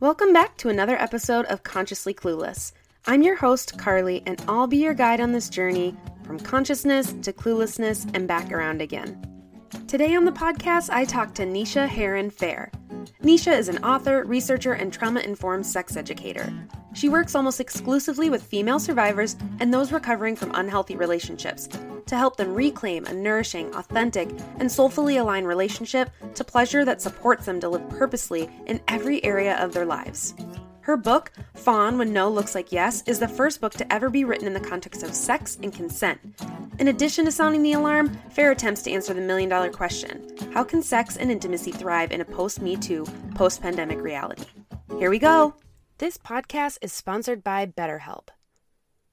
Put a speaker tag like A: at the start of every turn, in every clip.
A: Welcome back to another episode of Consciously Clueless. I'm your host, Carly, and I'll be your guide on this journey from consciousness to cluelessness and back around again. Today on the podcast, I talk to Nischa Heron Phair. Nischa is an author, researcher, and trauma informed sex educator. She works almost exclusively with female survivors and those recovering from unhealthy relationships to help them reclaim a nourishing, authentic, and soulfully aligned relationship to pleasure that supports them to live purposely in every area of their lives. Her book, Fawn When No Looks Like Yes, is the first book to ever be written in the context of sex and consent. In addition to sounding the alarm, Phair attempts to answer the million dollar question How can sex and intimacy thrive in a post Me Too, post pandemic reality? Here we go. This podcast is sponsored by BetterHelp.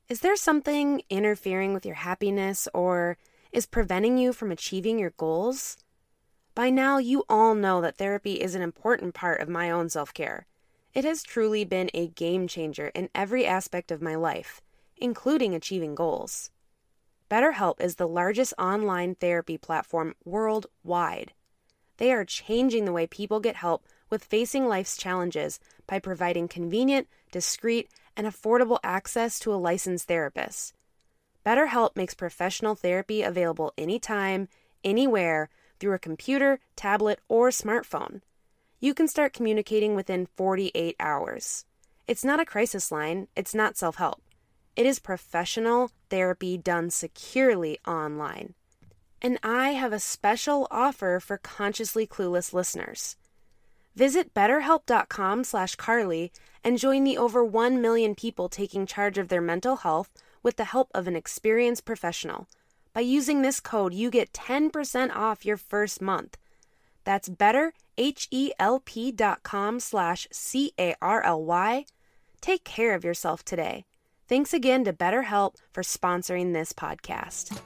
A: Is there something interfering with your happiness or is preventing you from achieving your goals? By now, you all know that therapy is an important part of my own self care. It has truly been a game changer in every aspect of my life, including achieving goals. BetterHelp is the largest online therapy platform worldwide. They are changing the way people get help with facing life's challenges by providing convenient, discreet, and affordable access to a licensed therapist. BetterHelp makes professional therapy available anytime, anywhere, through a computer, tablet, or smartphone you can start communicating within 48 hours. It's not a crisis line, it's not self help. It is professional therapy done securely online. And I have a special offer for consciously clueless listeners. Visit betterhelp.com slash Carly and join the over 1 million people taking charge of their mental health with the help of an experienced professional. By using this code, you get 10% off your first month. That's betterhelp.com slash C-A-R-L-Y. Take care of yourself today. Thanks again to BetterHelp for sponsoring this podcast.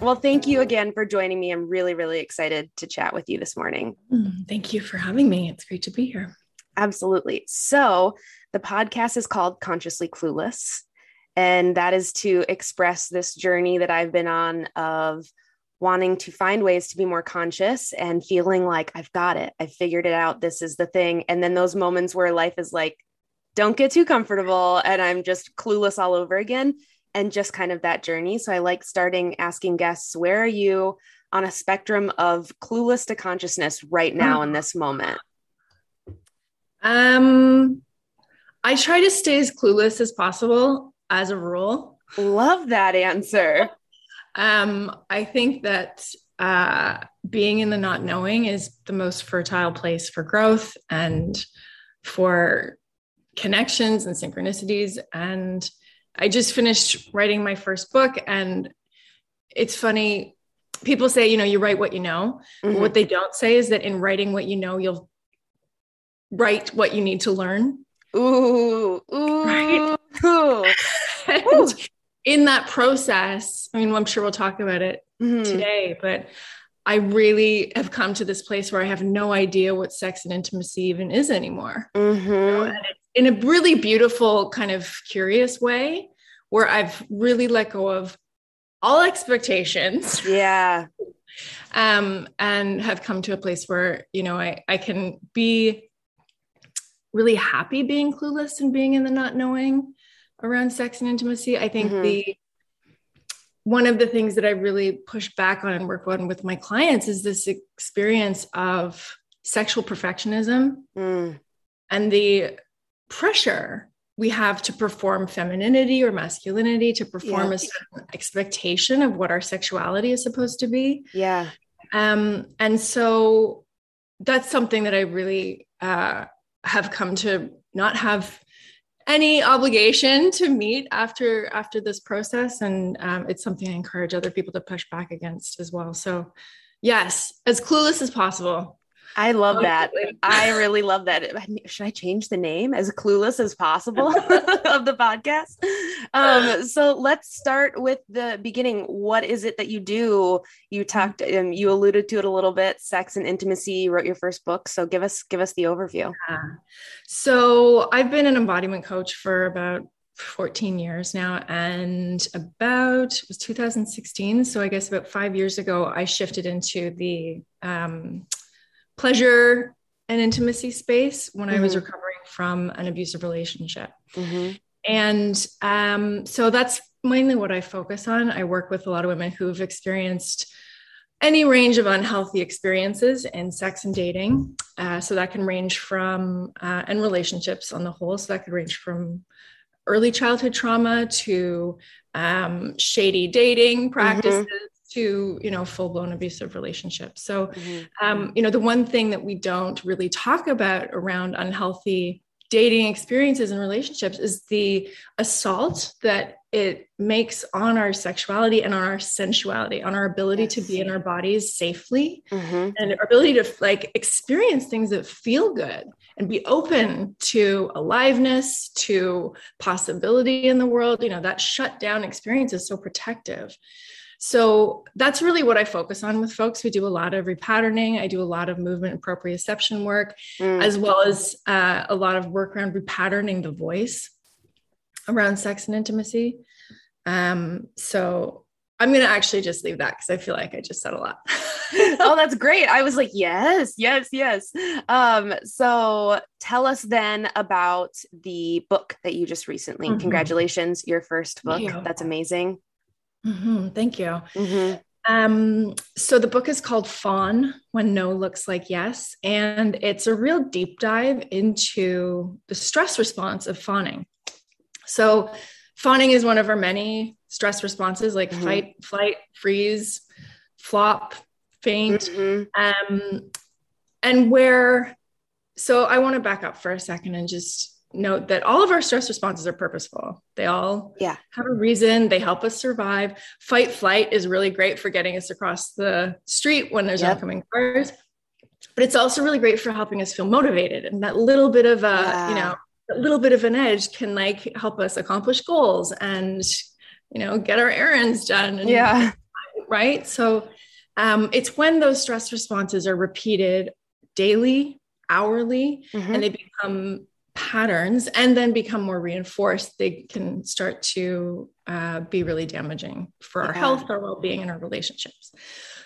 A: Well, thank you again for joining me. I'm really, really excited to chat with you this morning.
B: Mm, thank you for having me. It's great to be here.
A: Absolutely. So, the podcast is called Consciously Clueless, and that is to express this journey that I've been on of wanting to find ways to be more conscious and feeling like I've got it. I figured it out. This is the thing. And then those moments where life is like, don't get too comfortable and I'm just clueless all over again and just kind of that journey. So I like starting asking guests, where are you on a spectrum of clueless to consciousness right now in this moment?
B: Um I try to stay as clueless as possible as a rule.
A: Love that answer.
B: Um, I think that uh, being in the not knowing is the most fertile place for growth and for connections and synchronicities. And I just finished writing my first book, and it's funny. People say, you know, you write what you know. Mm-hmm. What they don't say is that in writing what you know, you'll write what you need to learn.
A: Ooh, ooh,
B: right? ooh. and, in that process, I mean, I'm sure we'll talk about it mm-hmm. today, but I really have come to this place where I have no idea what sex and intimacy even is anymore.
A: Mm-hmm.
B: in a really beautiful, kind of curious way, where I've really let go of all expectations.
A: Yeah.
B: um, and have come to a place where, you know, I, I can be really happy being clueless and being in the not knowing around sex and intimacy. I think mm-hmm. the one of the things that I really push back on and work on with my clients is this experience of sexual perfectionism mm. and the pressure we have to perform femininity or masculinity, to perform yeah. a certain expectation of what our sexuality is supposed to be.
A: Yeah.
B: Um, and so that's something that I really uh, have come to not have any obligation to meet after after this process and um, it's something i encourage other people to push back against as well so yes as clueless as possible
A: I love that. I really love that. Should I change the name as clueless as possible of the podcast? Um, so let's start with the beginning. What is it that you do? You talked, um, you alluded to it a little bit. Sex and intimacy. You wrote your first book, so give us give us the overview. Yeah.
B: So I've been an embodiment coach for about 14 years now and about it was 2016 so i guess about five years ago i shifted into the um, pleasure and intimacy space when mm-hmm. I was mm-hmm. recovering from an abusive relationship. Mm-hmm. And um, so that's mainly what I focus on. I work with a lot of women who've experienced any range of unhealthy experiences in sex and dating. Uh, so that can range from, uh, and relationships on the whole. So that could range from early childhood trauma to um, shady dating mm-hmm. practices. To you know, full blown abusive relationships. So, mm-hmm. um, you know, the one thing that we don't really talk about around unhealthy dating experiences and relationships is the assault that it makes on our sexuality and on our sensuality on our ability yes. to be in our bodies safely mm-hmm. and our ability to like experience things that feel good and be open to aliveness to possibility in the world you know that shut down experience is so protective so that's really what I focus on with folks. We do a lot of repatterning. I do a lot of movement and proprioception work, mm. as well as uh, a lot of work around repatterning the voice around sex and intimacy. Um, so I'm going to actually just leave that because I feel like I just said a lot.
A: oh, that's great. I was like, yes, yes, yes. Um, so tell us then about the book that you just recently, mm-hmm. congratulations, your first book. That's amazing.
B: Mm-hmm. Thank you. Mm-hmm. Um, so the book is called Fawn When No Looks Like Yes, and it's a real deep dive into the stress response of fawning. So, fawning is one of our many stress responses like mm-hmm. fight, flight, freeze, flop, faint. Mm-hmm. Um, and where, so I want to back up for a second and just note that all of our stress responses are purposeful. They all
A: yeah.
B: have a reason. They help us survive. Fight flight is really great for getting us across the street when there's yep. oncoming cars. But it's also really great for helping us feel motivated. And that little bit of a, yeah. you know, a little bit of an edge can like help us accomplish goals and, you know, get our errands done. And,
A: yeah.
B: Right. So um, it's when those stress responses are repeated daily, hourly, mm-hmm. and they become patterns and then become more reinforced, they can start to uh, be really damaging for our yeah. health, our well being, and our relationships.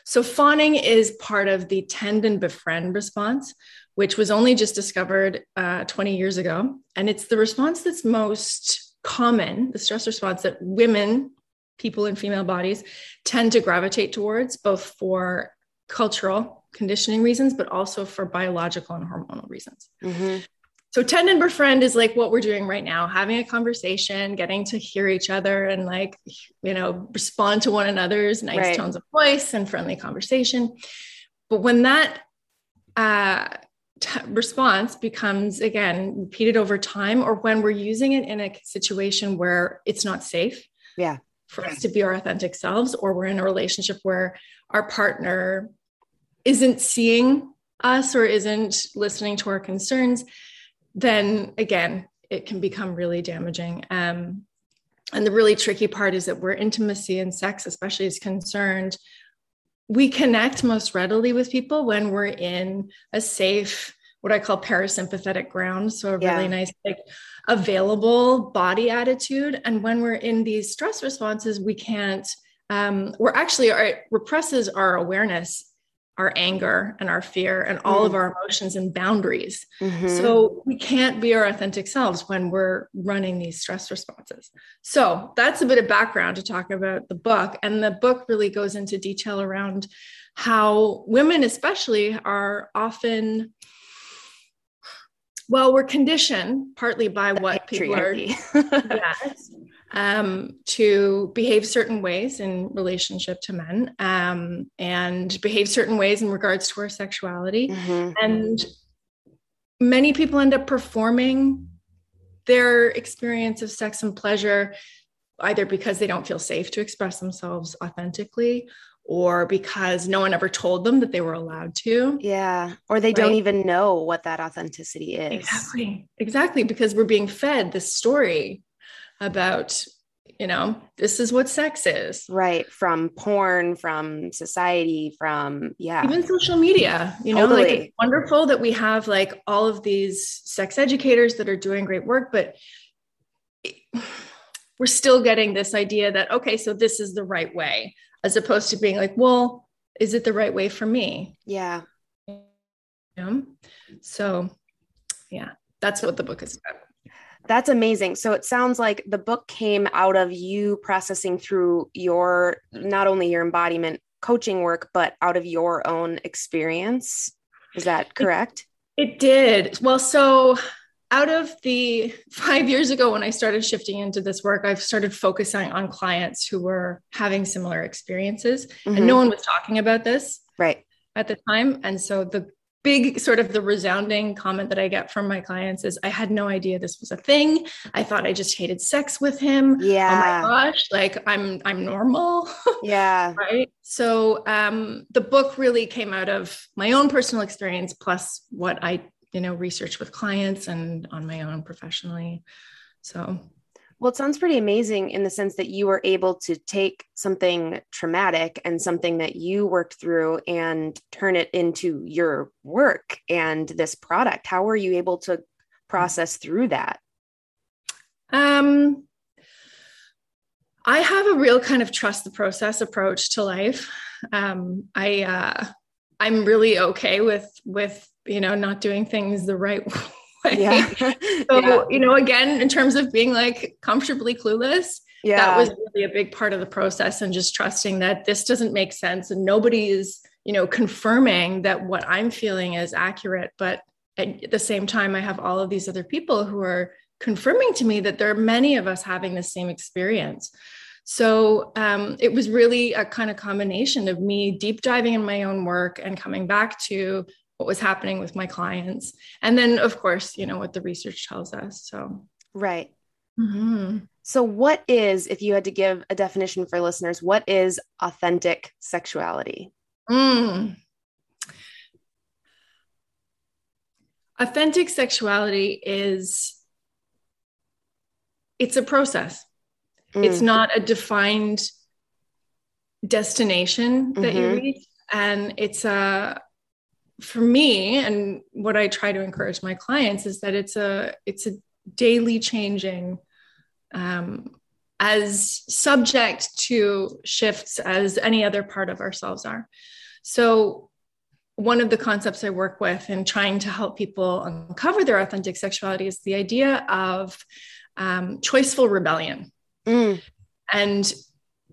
B: So, fawning is part of the tend and befriend response, which was only just discovered uh, 20 years ago. And it's the response that's most common, the stress response that women, people in female bodies, tend to gravitate towards, both for cultural conditioning reasons, but also for biological and hormonal reasons. Mm-hmm. So tend and befriend is like what we're doing right now, having a conversation, getting to hear each other and like, you know, respond to one another's nice right. tones of voice and friendly conversation. But when that uh, t- response becomes again repeated over time, or when we're using it in a situation where it's not safe,
A: yeah,
B: for us to be our authentic selves, or we're in a relationship where our partner isn't seeing us or isn't listening to our concerns, then again, it can become really damaging. Um, and the really tricky part is that where intimacy and sex, especially, is concerned, we connect most readily with people when we're in a safe, what I call parasympathetic ground. So a yeah. really nice, like available body attitude. And when we're in these stress responses, we can't, um, we're actually, our represses our awareness our anger and our fear and all mm of our emotions and boundaries. Mm-hmm. So we can't be our authentic selves when we're running these stress responses. So that's a bit of background to talk about the book. And the book really goes into detail around how women, especially, are often. Well, we're conditioned partly by what people are. yes, um, to behave certain ways in relationship to men um, and behave certain ways in regards to our sexuality. Mm-hmm. And many people end up performing their experience of sex and pleasure either because they don't feel safe to express themselves authentically or because no one ever told them that they were allowed to.
A: Yeah. Or they right? don't even know what that authenticity is.
B: Exactly. Exactly. Because we're being fed this story about you know this is what sex is.
A: Right. From porn from society from yeah.
B: Even social media you know like it's wonderful that we have like all of these sex educators that are doing great work but we're still getting this idea that okay so this is the right way as opposed to being like well is it the right way for me?
A: Yeah.
B: Know? So, yeah, that's what the book is about.
A: That's amazing. So it sounds like the book came out of you processing through your not only your embodiment coaching work, but out of your own experience. Is that correct?
B: It, it did. Well, so out of the five years ago when I started shifting into this work, I've started focusing on clients who were having similar experiences, mm-hmm. and no one was talking about this
A: right
B: at the time. And so the big sort of the resounding comment that I get from my clients is I had no idea this was a thing. I thought I just hated sex with him.
A: Yeah.
B: Oh my gosh, like I'm I'm normal.
A: Yeah.
B: right. So um the book really came out of my own personal experience plus what I, you know, researched with clients and on my own professionally. So
A: well, it sounds pretty amazing in the sense that you were able to take something traumatic and something that you worked through and turn it into your work and this product. How were you able to process through that?
B: Um, I have a real kind of trust the process approach to life. Um, I uh, I'm really okay with with you know not doing things the right
A: Yeah.
B: so,
A: yeah.
B: you know, again, in terms of being like comfortably clueless,
A: yeah.
B: that was really a big part of the process and just trusting that this doesn't make sense and nobody is, you know, confirming that what I'm feeling is accurate. But at the same time, I have all of these other people who are confirming to me that there are many of us having the same experience. So um, it was really a kind of combination of me deep diving in my own work and coming back to what was happening with my clients and then of course you know what the research tells us so
A: right
B: mm-hmm.
A: so what is if you had to give a definition for listeners what is authentic sexuality
B: mm. authentic sexuality is it's a process mm. it's not a defined destination that mm-hmm. you reach and it's a for me and what i try to encourage my clients is that it's a it's a daily changing um, as subject to shifts as any other part of ourselves are so one of the concepts i work with in trying to help people uncover their authentic sexuality is the idea of um, choiceful rebellion
A: mm.
B: and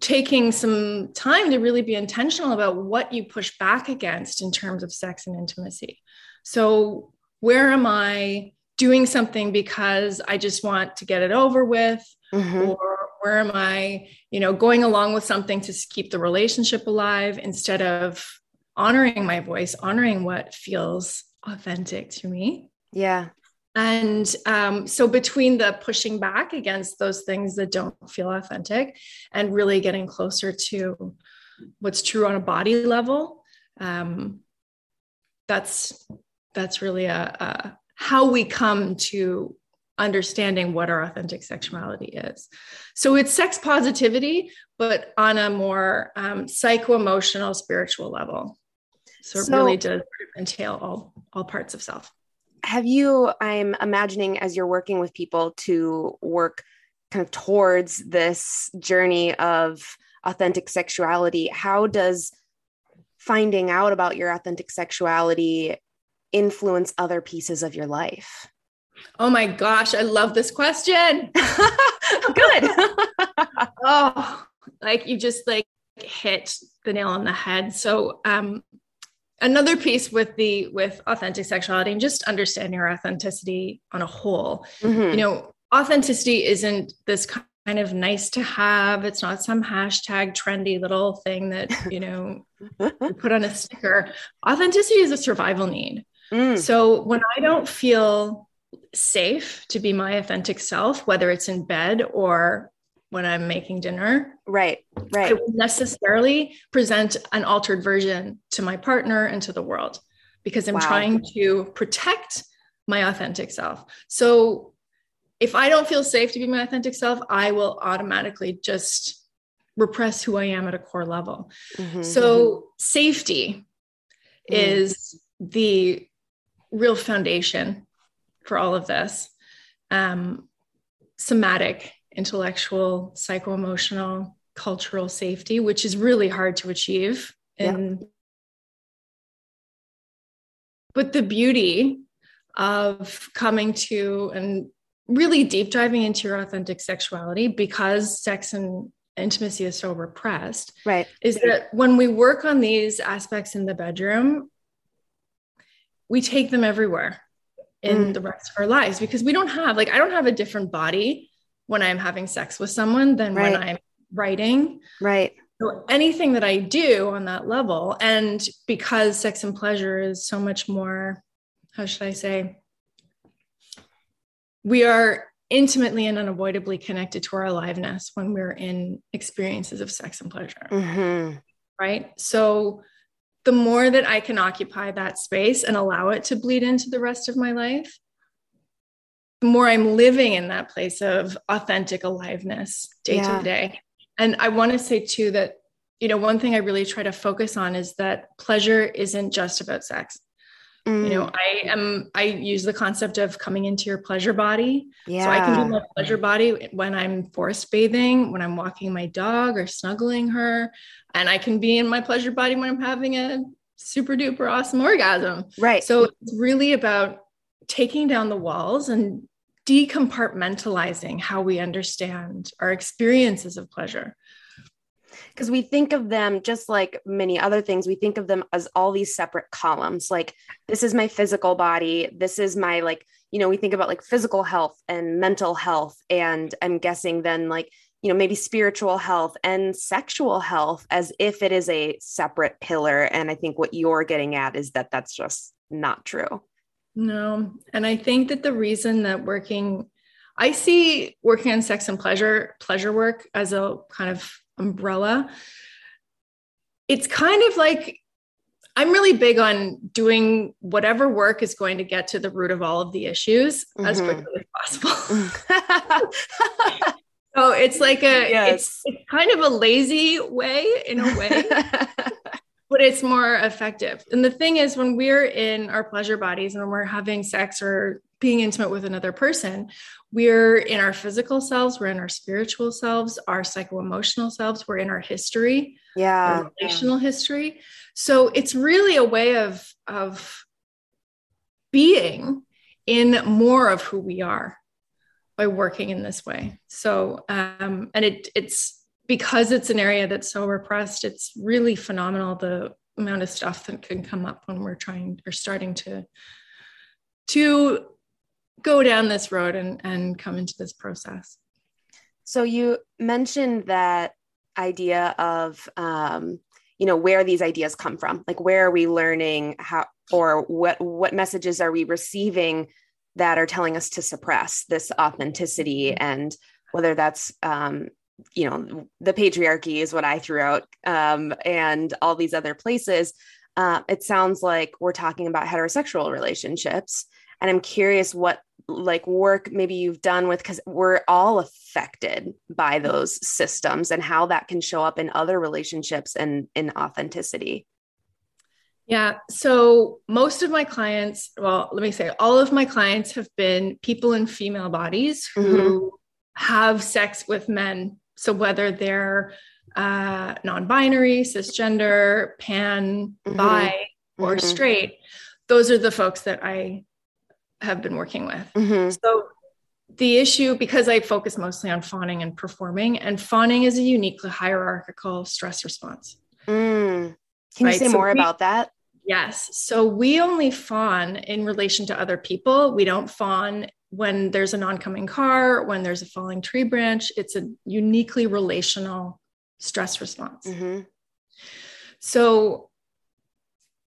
B: taking some time to really be intentional about what you push back against in terms of sex and intimacy. So, where am I doing something because I just want to get it over with? Mm-hmm. Or where am I, you know, going along with something to keep the relationship alive instead of honoring my voice, honoring what feels authentic to me?
A: Yeah.
B: And um, so, between the pushing back against those things that don't feel authentic and really getting closer to what's true on a body level, um, that's that's really a, a how we come to understanding what our authentic sexuality is. So it's sex positivity, but on a more um, psycho emotional, spiritual level. So it so, really does entail all all parts of self
A: have you i'm imagining as you're working with people to work kind of towards this journey of authentic sexuality how does finding out about your authentic sexuality influence other pieces of your life?
B: Oh my gosh i love this question.
A: Good.
B: Oh like you just like hit the nail on the head. So um another piece with the with authentic sexuality and just understanding your authenticity on a whole mm-hmm. you know authenticity isn't this kind of nice to have it's not some hashtag trendy little thing that you know put on a sticker authenticity is a survival need mm. so when i don't feel safe to be my authentic self whether it's in bed or when I'm making dinner.
A: Right, right.
B: I will necessarily present an altered version to my partner and to the world because I'm wow. trying to protect my authentic self. So if I don't feel safe to be my authentic self, I will automatically just repress who I am at a core level. Mm-hmm, so mm-hmm. safety mm. is the real foundation for all of this. Um, somatic intellectual, psycho emotional, cultural safety, which is really hard to achieve in but the beauty of coming to and really deep diving into your authentic sexuality because sex and intimacy is so repressed
A: right
B: is that when we work on these aspects in the bedroom we take them everywhere in mm. the rest of our lives because we don't have like i don't have a different body when i'm having sex with someone than right. when i'm writing
A: right
B: so anything that i do on that level and because sex and pleasure is so much more how should i say we are intimately and unavoidably connected to our aliveness when we're in experiences of sex and pleasure. Mm-hmm. Right. So the more that I can occupy that space and allow it to bleed into the rest of my life, more I'm living in that place of authentic aliveness day yeah. to day. And I want to say too that, you know, one thing I really try to focus on is that pleasure isn't just about sex. Mm. You know, mm. I am, I use the concept of coming into your pleasure body. Yeah. So I can do my pleasure body when I'm forest bathing, when I'm walking my dog or snuggling her. And I can be in my pleasure body when I'm having a super duper awesome orgasm.
A: Right.
B: So it's really about taking down the walls and decompartmentalizing how we understand our experiences of pleasure.
A: Because we think of them just like many other things. We think of them as all these separate columns like this is my physical body. This is my like you know we think about like physical health and mental health and i'm guessing then like you know maybe spiritual health and sexual health as if it is a separate pillar. And i think what you're getting at is that that's just not true
B: no and i think that the reason that working i see working on sex and pleasure pleasure work as a kind of umbrella. It's kind of like I'm really big on doing whatever work is going to get to the root of all of the issues mm-hmm. as quickly as possible. so it's like a yes. it's, it's kind of a lazy way in a way. but it's more effective. And the thing is, when we're in our pleasure bodies and when we're having sex or being intimate with another person, we're in our physical selves, we're in our spiritual selves, our psycho emotional selves, we're in our history,
A: yeah,
B: our relational yeah. history. So it's really a way of, of being in more of who we are by working in this way. So, um, and it, it's because it's an area that's so repressed, it's really phenomenal the amount of stuff that can come up when we're trying or starting to to go down this road and, and come into this process.
A: So you mentioned that idea of um, you know where these ideas come from like where are we learning how or what what messages are we receiving that are telling us to suppress this authenticity and whether that's um, you know the patriarchy is what i threw out um, and all these other places uh, it sounds like we're talking about heterosexual relationships and i'm curious what like work maybe you've done with because we're all affected by those systems and how that can show up in other relationships and in authenticity
B: yeah so most of my clients well let me say all of my clients have been people in female bodies who mm-hmm. have sex with men so whether they're uh, non-binary cisgender pan mm-hmm. bi or mm-hmm. straight those are the folks that i have been working with. Mm-hmm. So the issue, because I focus mostly on fawning and performing, and fawning is a uniquely hierarchical stress response.
A: Mm. Can right? you say so more we, about that?
B: Yes. So we only fawn in relation to other people. We don't fawn when there's an oncoming car, when there's a falling tree branch. It's a uniquely relational stress response. Mm-hmm. So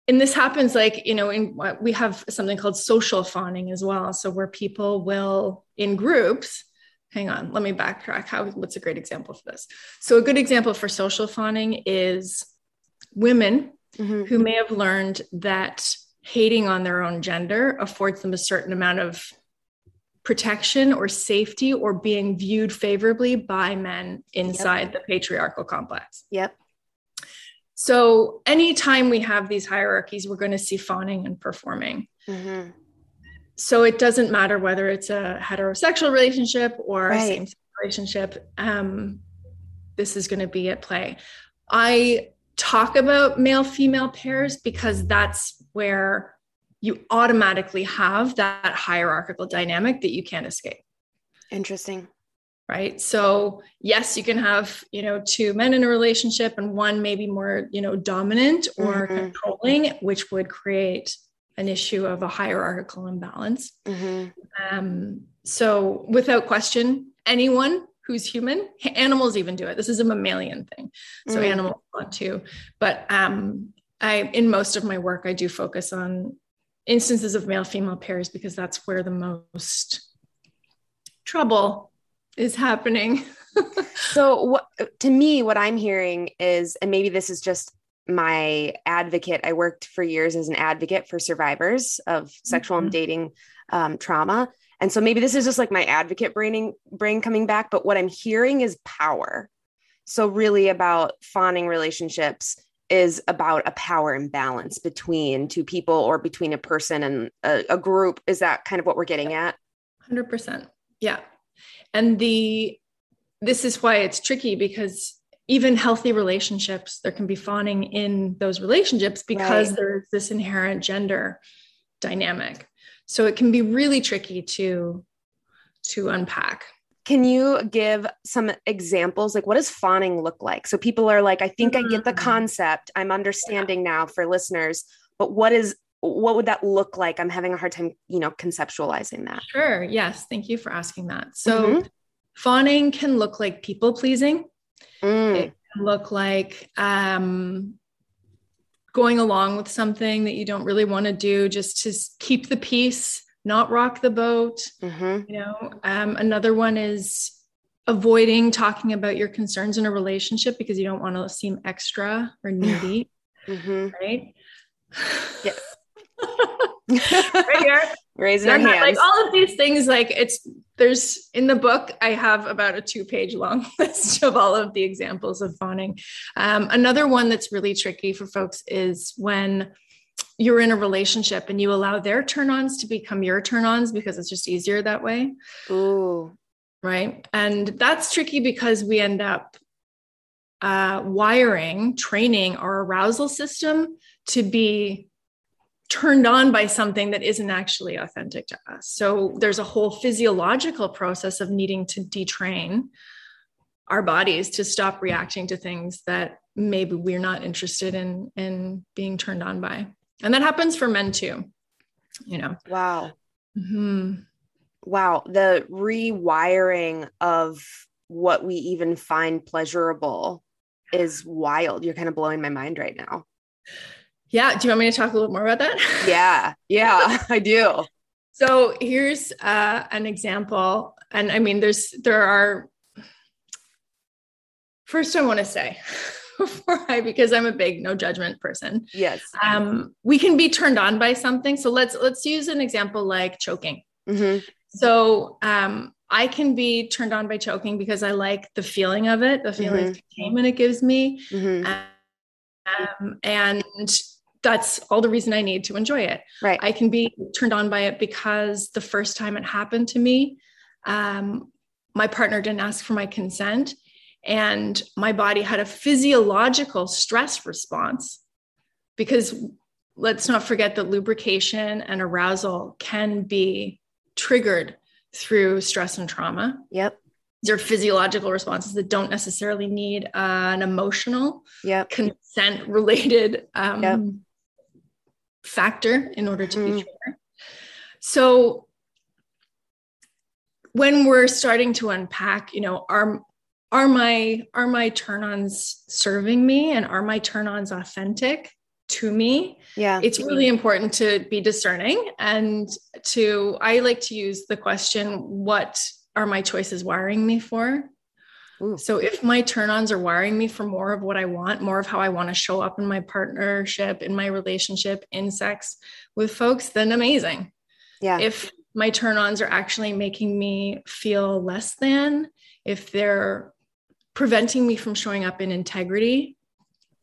B: and this happens like you know in what we have something called social fawning as well so where people will in groups hang on let me backtrack how what's a great example for this so a good example for social fawning is women mm-hmm. who may have learned that hating on their own gender affords them a certain amount of protection or safety or being viewed favorably by men inside yep. the patriarchal complex
A: yep
B: so anytime we have these hierarchies, we're going to see fawning and performing. Mm-hmm. So it doesn't matter whether it's a heterosexual relationship or right. a same relationship. Um, this is going to be at play. I talk about male female pairs because that's where you automatically have that hierarchical dynamic that you can't escape.
A: Interesting.
B: Right. So, yes, you can have, you know, two men in a relationship and one maybe more, you know, dominant or mm-hmm. controlling, which would create an issue of a hierarchical imbalance. Mm-hmm. Um, so, without question, anyone who's human, animals even do it. This is a mammalian thing. So, mm. animals want to. But um, I, in most of my work, I do focus on instances of male female pairs because that's where the most trouble is happening.
A: so what to me what I'm hearing is and maybe this is just my advocate I worked for years as an advocate for survivors of sexual mm-hmm. and dating um, trauma and so maybe this is just like my advocate braining brain coming back but what I'm hearing is power so really about fawning relationships is about a power imbalance between two people or between a person and a, a group. Is that kind of what we're getting at?
B: 100%. Yeah. And the, this is why it's tricky because even healthy relationships, there can be fawning in those relationships because right. there's this inherent gender dynamic. So it can be really tricky to to unpack.
A: Can you give some examples? Like, what does fawning look like? So people are like, I think mm-hmm. I get the mm-hmm. concept. I'm understanding yeah. now for listeners, but what is what would that look like? I'm having a hard time, you know, conceptualizing that.
B: Sure. Yes. Thank you for asking that. So mm-hmm. fawning can look like people pleasing. Mm. It can look like um, going along with something that you don't really want to do just to keep the peace not rock the boat. Mm-hmm. You know, um, another one is avoiding talking about your concerns in a relationship because you don't want to seem extra or needy. mm-hmm. Right?
A: Yeah. right here. Raising our hands.
B: Like all of these things, like it's there's in the book, I have about a two-page long list of all of the examples of fawning. Um, another one that's really tricky for folks is when you're in a relationship and you allow their turn-ons to become your turn-ons because it's just easier that way.
A: Ooh.
B: Right. And that's tricky because we end up uh, wiring, training our arousal system to be turned on by something that isn't actually authentic to us. So there's a whole physiological process of needing to detrain our bodies to stop reacting to things that maybe we're not interested in in being turned on by and that happens for men too you know.
A: Wow. Mm-hmm. wow. The rewiring of what we even find pleasurable is wild. You're kind of blowing my mind right now.
B: Yeah. Do you want me to talk a little more about that?
A: Yeah. Yeah i do.
B: So here's uh, an example. And i mean there's there are first i want to say before I because I'm a big no judgment person.
A: Yes.
B: Um, we can be turned on by something. So let's let's use an example like choking. Mm-hmm. So um, I can be turned on by choking because I like the feeling of it, the feeling mm-hmm. of containment it gives me, mm-hmm. um, and that's all the reason I need to enjoy it.
A: Right.
B: I can be turned on by it because the first time it happened to me, um, my partner didn't ask for my consent and my body had a physiological stress response because let's not forget that lubrication and arousal can be triggered through stress and trauma.
A: Yep.
B: These are physiological responses that don't necessarily need uh, an emotional,
A: yep.
B: consent related um, yep. factor in order to mm-hmm. be triggered. So, when we're starting to unpack, you know, our are my are my turn-ons serving me and are my turn-ons authentic to me?
A: Yeah.
B: It's really important to be discerning and to i like to use the question what are my choices wiring me for? Ooh. so if my turn-ons are wiring me for more of what i want more of how i want to show up in my partnership in my relationship in sex with folks then amazing.
A: Yeah.
B: If my turn-ons are actually making me feel less than if they're preventing me from showing up in integrity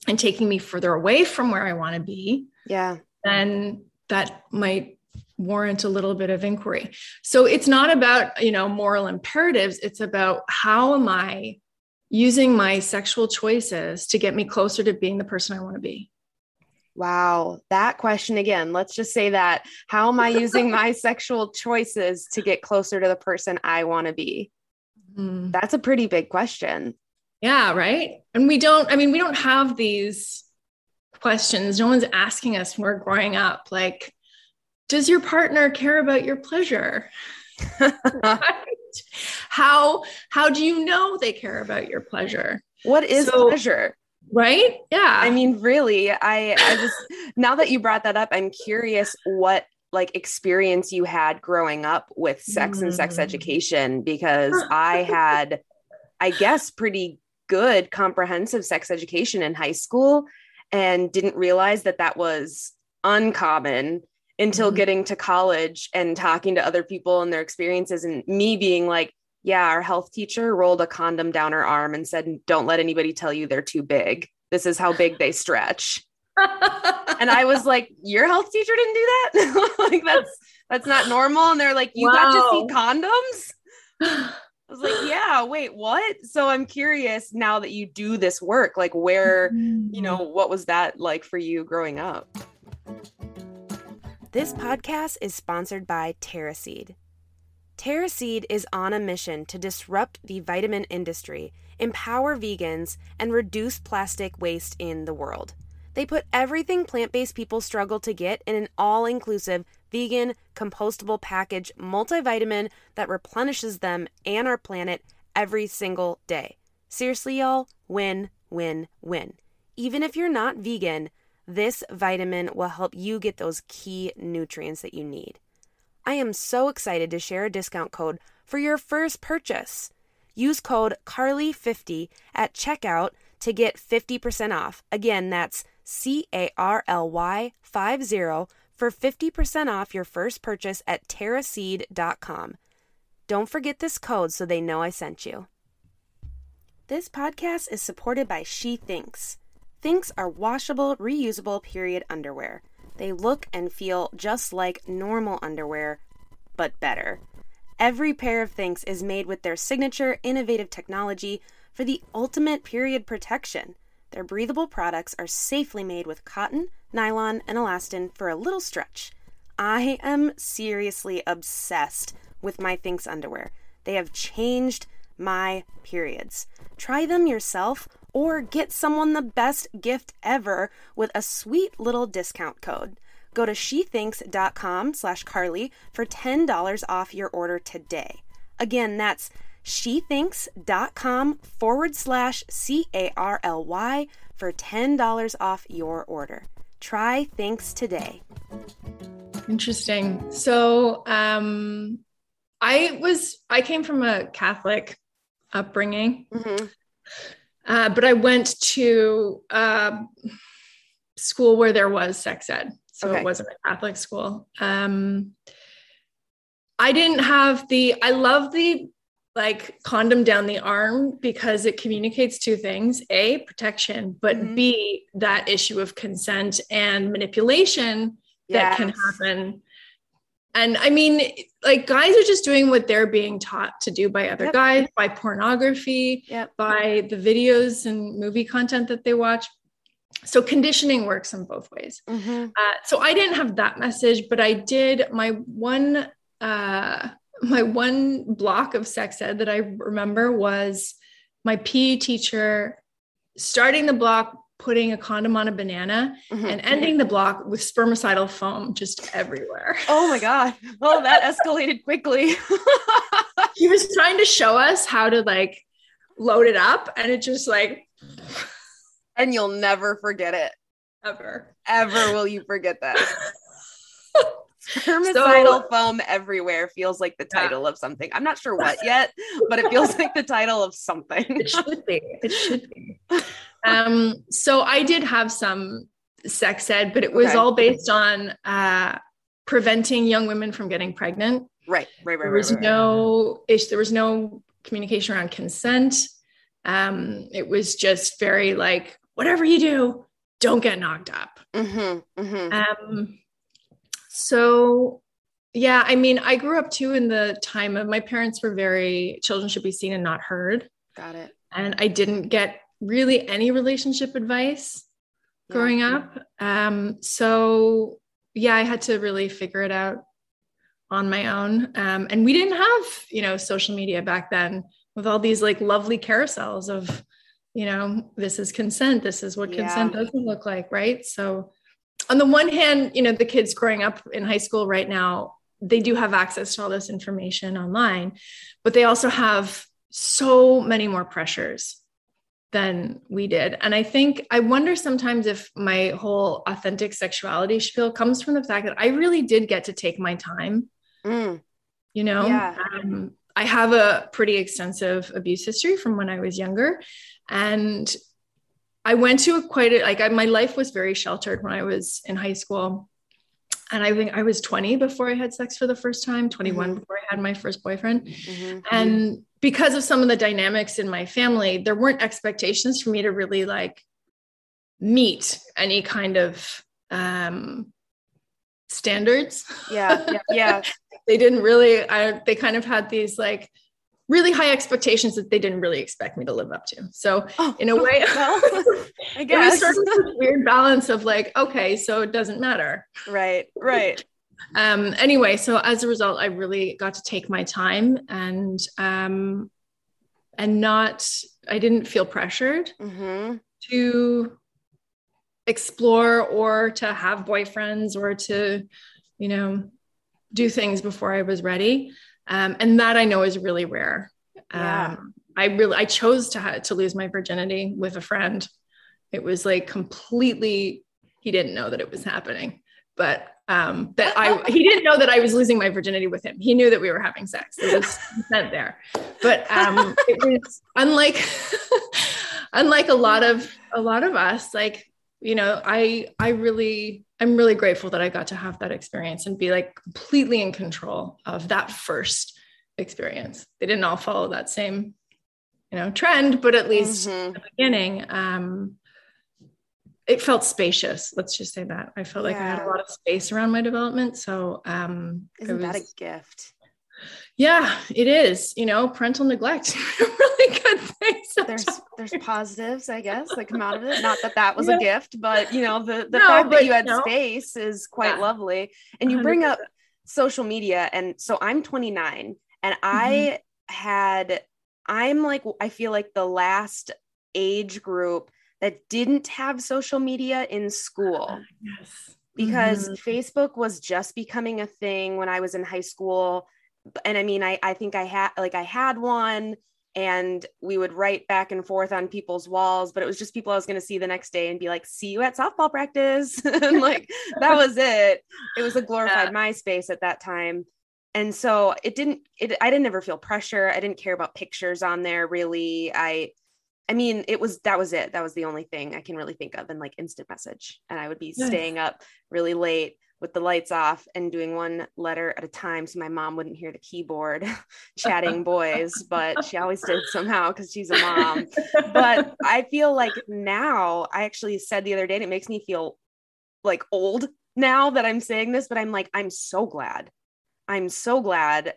B: and taking me further away from where I want to be,
A: yeah,
B: then that might warrant a little bit of inquiry. So it's not about, you know, moral imperatives, it's about how am I using my sexual choices to get me closer to being the person I want to be.
A: Wow, that question again. Let's just say that. How am I using my sexual choices to get closer to the person I want to be? Mm. That's a pretty big question.
B: Yeah, right. And we don't, I mean, we don't have these questions. No one's asking us when we're growing up, like, does your partner care about your pleasure? right? How how do you know they care about your pleasure?
A: What is so, pleasure?
B: right yeah
A: i mean really i i just now that you brought that up i'm curious what like experience you had growing up with sex mm. and sex mm. education because i had i guess pretty good comprehensive sex education in high school and didn't realize that that was uncommon until mm getting to college and talking to other people and their experiences and me being like yeah, our health teacher rolled a condom down her arm and said, Don't let anybody tell you they're too big. This is how big they stretch. And I was like, Your health teacher didn't do that? like that's that's not normal. And they're like, You wow. got to see condoms? I was like, yeah, wait, what? So I'm curious now that you do this work, like where, you know, mm-hmm. what was that like for you growing up? This podcast is sponsored by TerraSeed. TerraSeed is on a mission to disrupt the vitamin industry, empower vegans, and reduce plastic waste in the world. They put everything plant based people struggle to get in an all inclusive, vegan, compostable package multivitamin that replenishes them and our planet every single day. Seriously, y'all, win, win, win. Even if you're not vegan, this vitamin will help you get those key nutrients that you need. I am so excited to share a discount code for your first purchase. Use code CARLY50 at checkout to get 50% off. Again, that's C A R L Y 50 for 50% off your first purchase at terraseed.com. Don't forget this code so they know I sent you. This podcast is supported by She Thinx. Thinx are washable, reusable period underwear. They look and feel just like normal underwear, but better. Every pair of Thinx is made with their signature innovative technology for the ultimate period protection. Their breathable products are safely made with cotton, nylon, and elastin for a little stretch. I am seriously obsessed with my Thinx underwear. They have changed my periods. Try them yourself or get someone the best gift ever with a sweet little discount code. Go to shethinx.com slash Carly for $10 off your order today. Again, that's shethinx.com forward slash C A R L Y for $10 off your order. Try Thinx today.
B: Interesting. So, um, I was, I came from a Catholic upbringing. Mm-hmm. Uh, but I went to uh, school where there was sex ed. So okay. it wasn't a Catholic school. Um, I didn't have the, I love the like condom down the arm because it communicates two things A, protection, but mm-hmm. B, that issue of consent and manipulation yes. that can happen and I mean, like guys are just doing what they're being taught to do by other yep. guys, by pornography, yep. by the videos and movie content that they watch. So conditioning works in both ways. Mm-hmm. Uh, so I didn't have that message, but I did. My one, uh, my one block of sex ed that I remember was my PE teacher starting the block putting a condom on a banana mm-hmm. and ending the block with spermicidal foam just everywhere.
A: Oh my God. Oh, that escalated quickly.
B: he was trying to show us how to like load it up and it just like.
A: And you'll never forget it.
B: Ever.
A: Ever will you forget that. Spermicidal so, foam everywhere feels like the title yeah. of something. I'm not sure what yet, but it feels like the title of something.
B: it should be. It should be. Um, so I did have some sex ed, but it was okay. all based on uh, preventing young women from getting pregnant.
A: Right, right, right.
B: There was
A: right, right,
B: no ish. There was no communication around consent. Um, it was just very like, whatever you do, don't get knocked up. Mm-hmm, mm-hmm. Um, so yeah, I mean, I grew up too in the time of my parents were very children should be seen and not heard.
A: Got it.
B: And I didn't get really any relationship advice. growing up. Um, so yeah, I had to really figure it out on my own. Um, and we didn't have, you know, social media back then with all these like lovely carousels of, you know, this is consent, this is what yeah. consent doesn't look like, right? So on the one hand, you know, the kids growing up in high school right now, they do have access to all this information online, but they also have so many more pressures than we did. And I think I wonder sometimes if my whole authentic sexuality spiel comes from the fact that I really did get to take my time. Mm. You know, yeah. um, I have a pretty extensive abuse history from when I was younger. And I went to a quite a, like I, my life was very sheltered when I was in high school. And I think I was 20 before I had sex for the first time, 21 mm-hmm. before I had my first boyfriend. Mm-hmm. And because of some of the dynamics in my family, there weren't expectations for me to really like meet any kind of um, standards.
A: Yeah, yeah, yeah.
B: they didn't really. I they kind of had these like really high expectations that they didn't really expect me to live up to. So oh, in a way, well, I guess it was sort of a weird balance of like, okay, so it doesn't matter.
A: Right, right
B: um, anyway, so as a result, I really got to take my time and um, and not I didn't feel pressured mm-hmm. to explore or to have boyfriends or to you know do things before I was ready. Um, and that I know is really rare. Yeah. Um, I really I chose to ha- to lose my virginity with a friend. It was like completely he didn't know that it was happening, but um, that I he didn't know that I was losing my virginity with him. He knew that we were having sex. There was consent there, but um, it was unlike unlike a lot of a lot of us. Like you know, I I really I'm really grateful that I got to have that experience and be like completely in control of that first experience. They didn't all follow that same you know trend, but at least mm-hmm. the beginning. Um, it felt spacious. Let's just say that I felt yeah. like I had a lot of space around my development. So, um,
A: isn't was, that a gift?
B: Yeah, it is. You know, parental neglect, really good thing.
A: There's there's positives, I guess, that come out of it. Not that that was yeah. a gift, but you know, the the no, fact that you had no. space is quite yeah. lovely. And you 100%. bring up social media, and so I'm 29, and mm-hmm. I had I'm like I feel like the last age group that didn't have social media in school. Yes. Because mm-hmm. Facebook was just becoming a thing when I was in high school. And I mean, I, I think I had like I had one and we would write back and forth on people's walls, but it was just people I was going to see the next day and be like, see you at softball practice. and like that was it. It was a glorified yeah. MySpace at that time. And so it didn't, it, I didn't ever feel pressure. I didn't care about pictures on there really. I, I mean, it was that was it. That was the only thing I can really think of and like instant message. And I would be staying up really late with the lights off and doing one letter at a time so my mom wouldn't hear the keyboard chatting boys, but she always did somehow because she's a mom. But I feel like now, I actually said the other day, and it makes me feel like old now that I'm saying this, but I'm like, I'm so glad. I'm so glad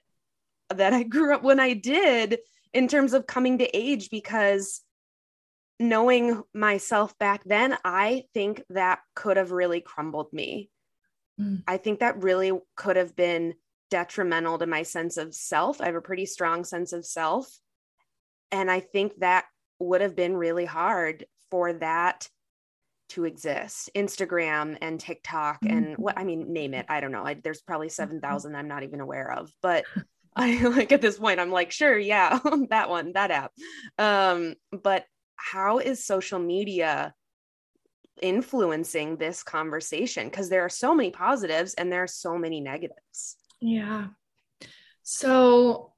A: that I grew up when I did in terms of coming to age because knowing myself back then, I think that could have really crumbled me. Mm. I think that really could have been detrimental to my sense of self. I have a pretty strong sense of self. And I think that would have been really hard for that to exist instagram and tiktok mm-hmm. and what i mean name it i don't know I, there's probably mm-hmm. 7000 i'm not even aware of but i like at this point i'm like sure yeah that one that app um but how is social media influencing this conversation because there are so many positives and there are so many negatives
B: yeah so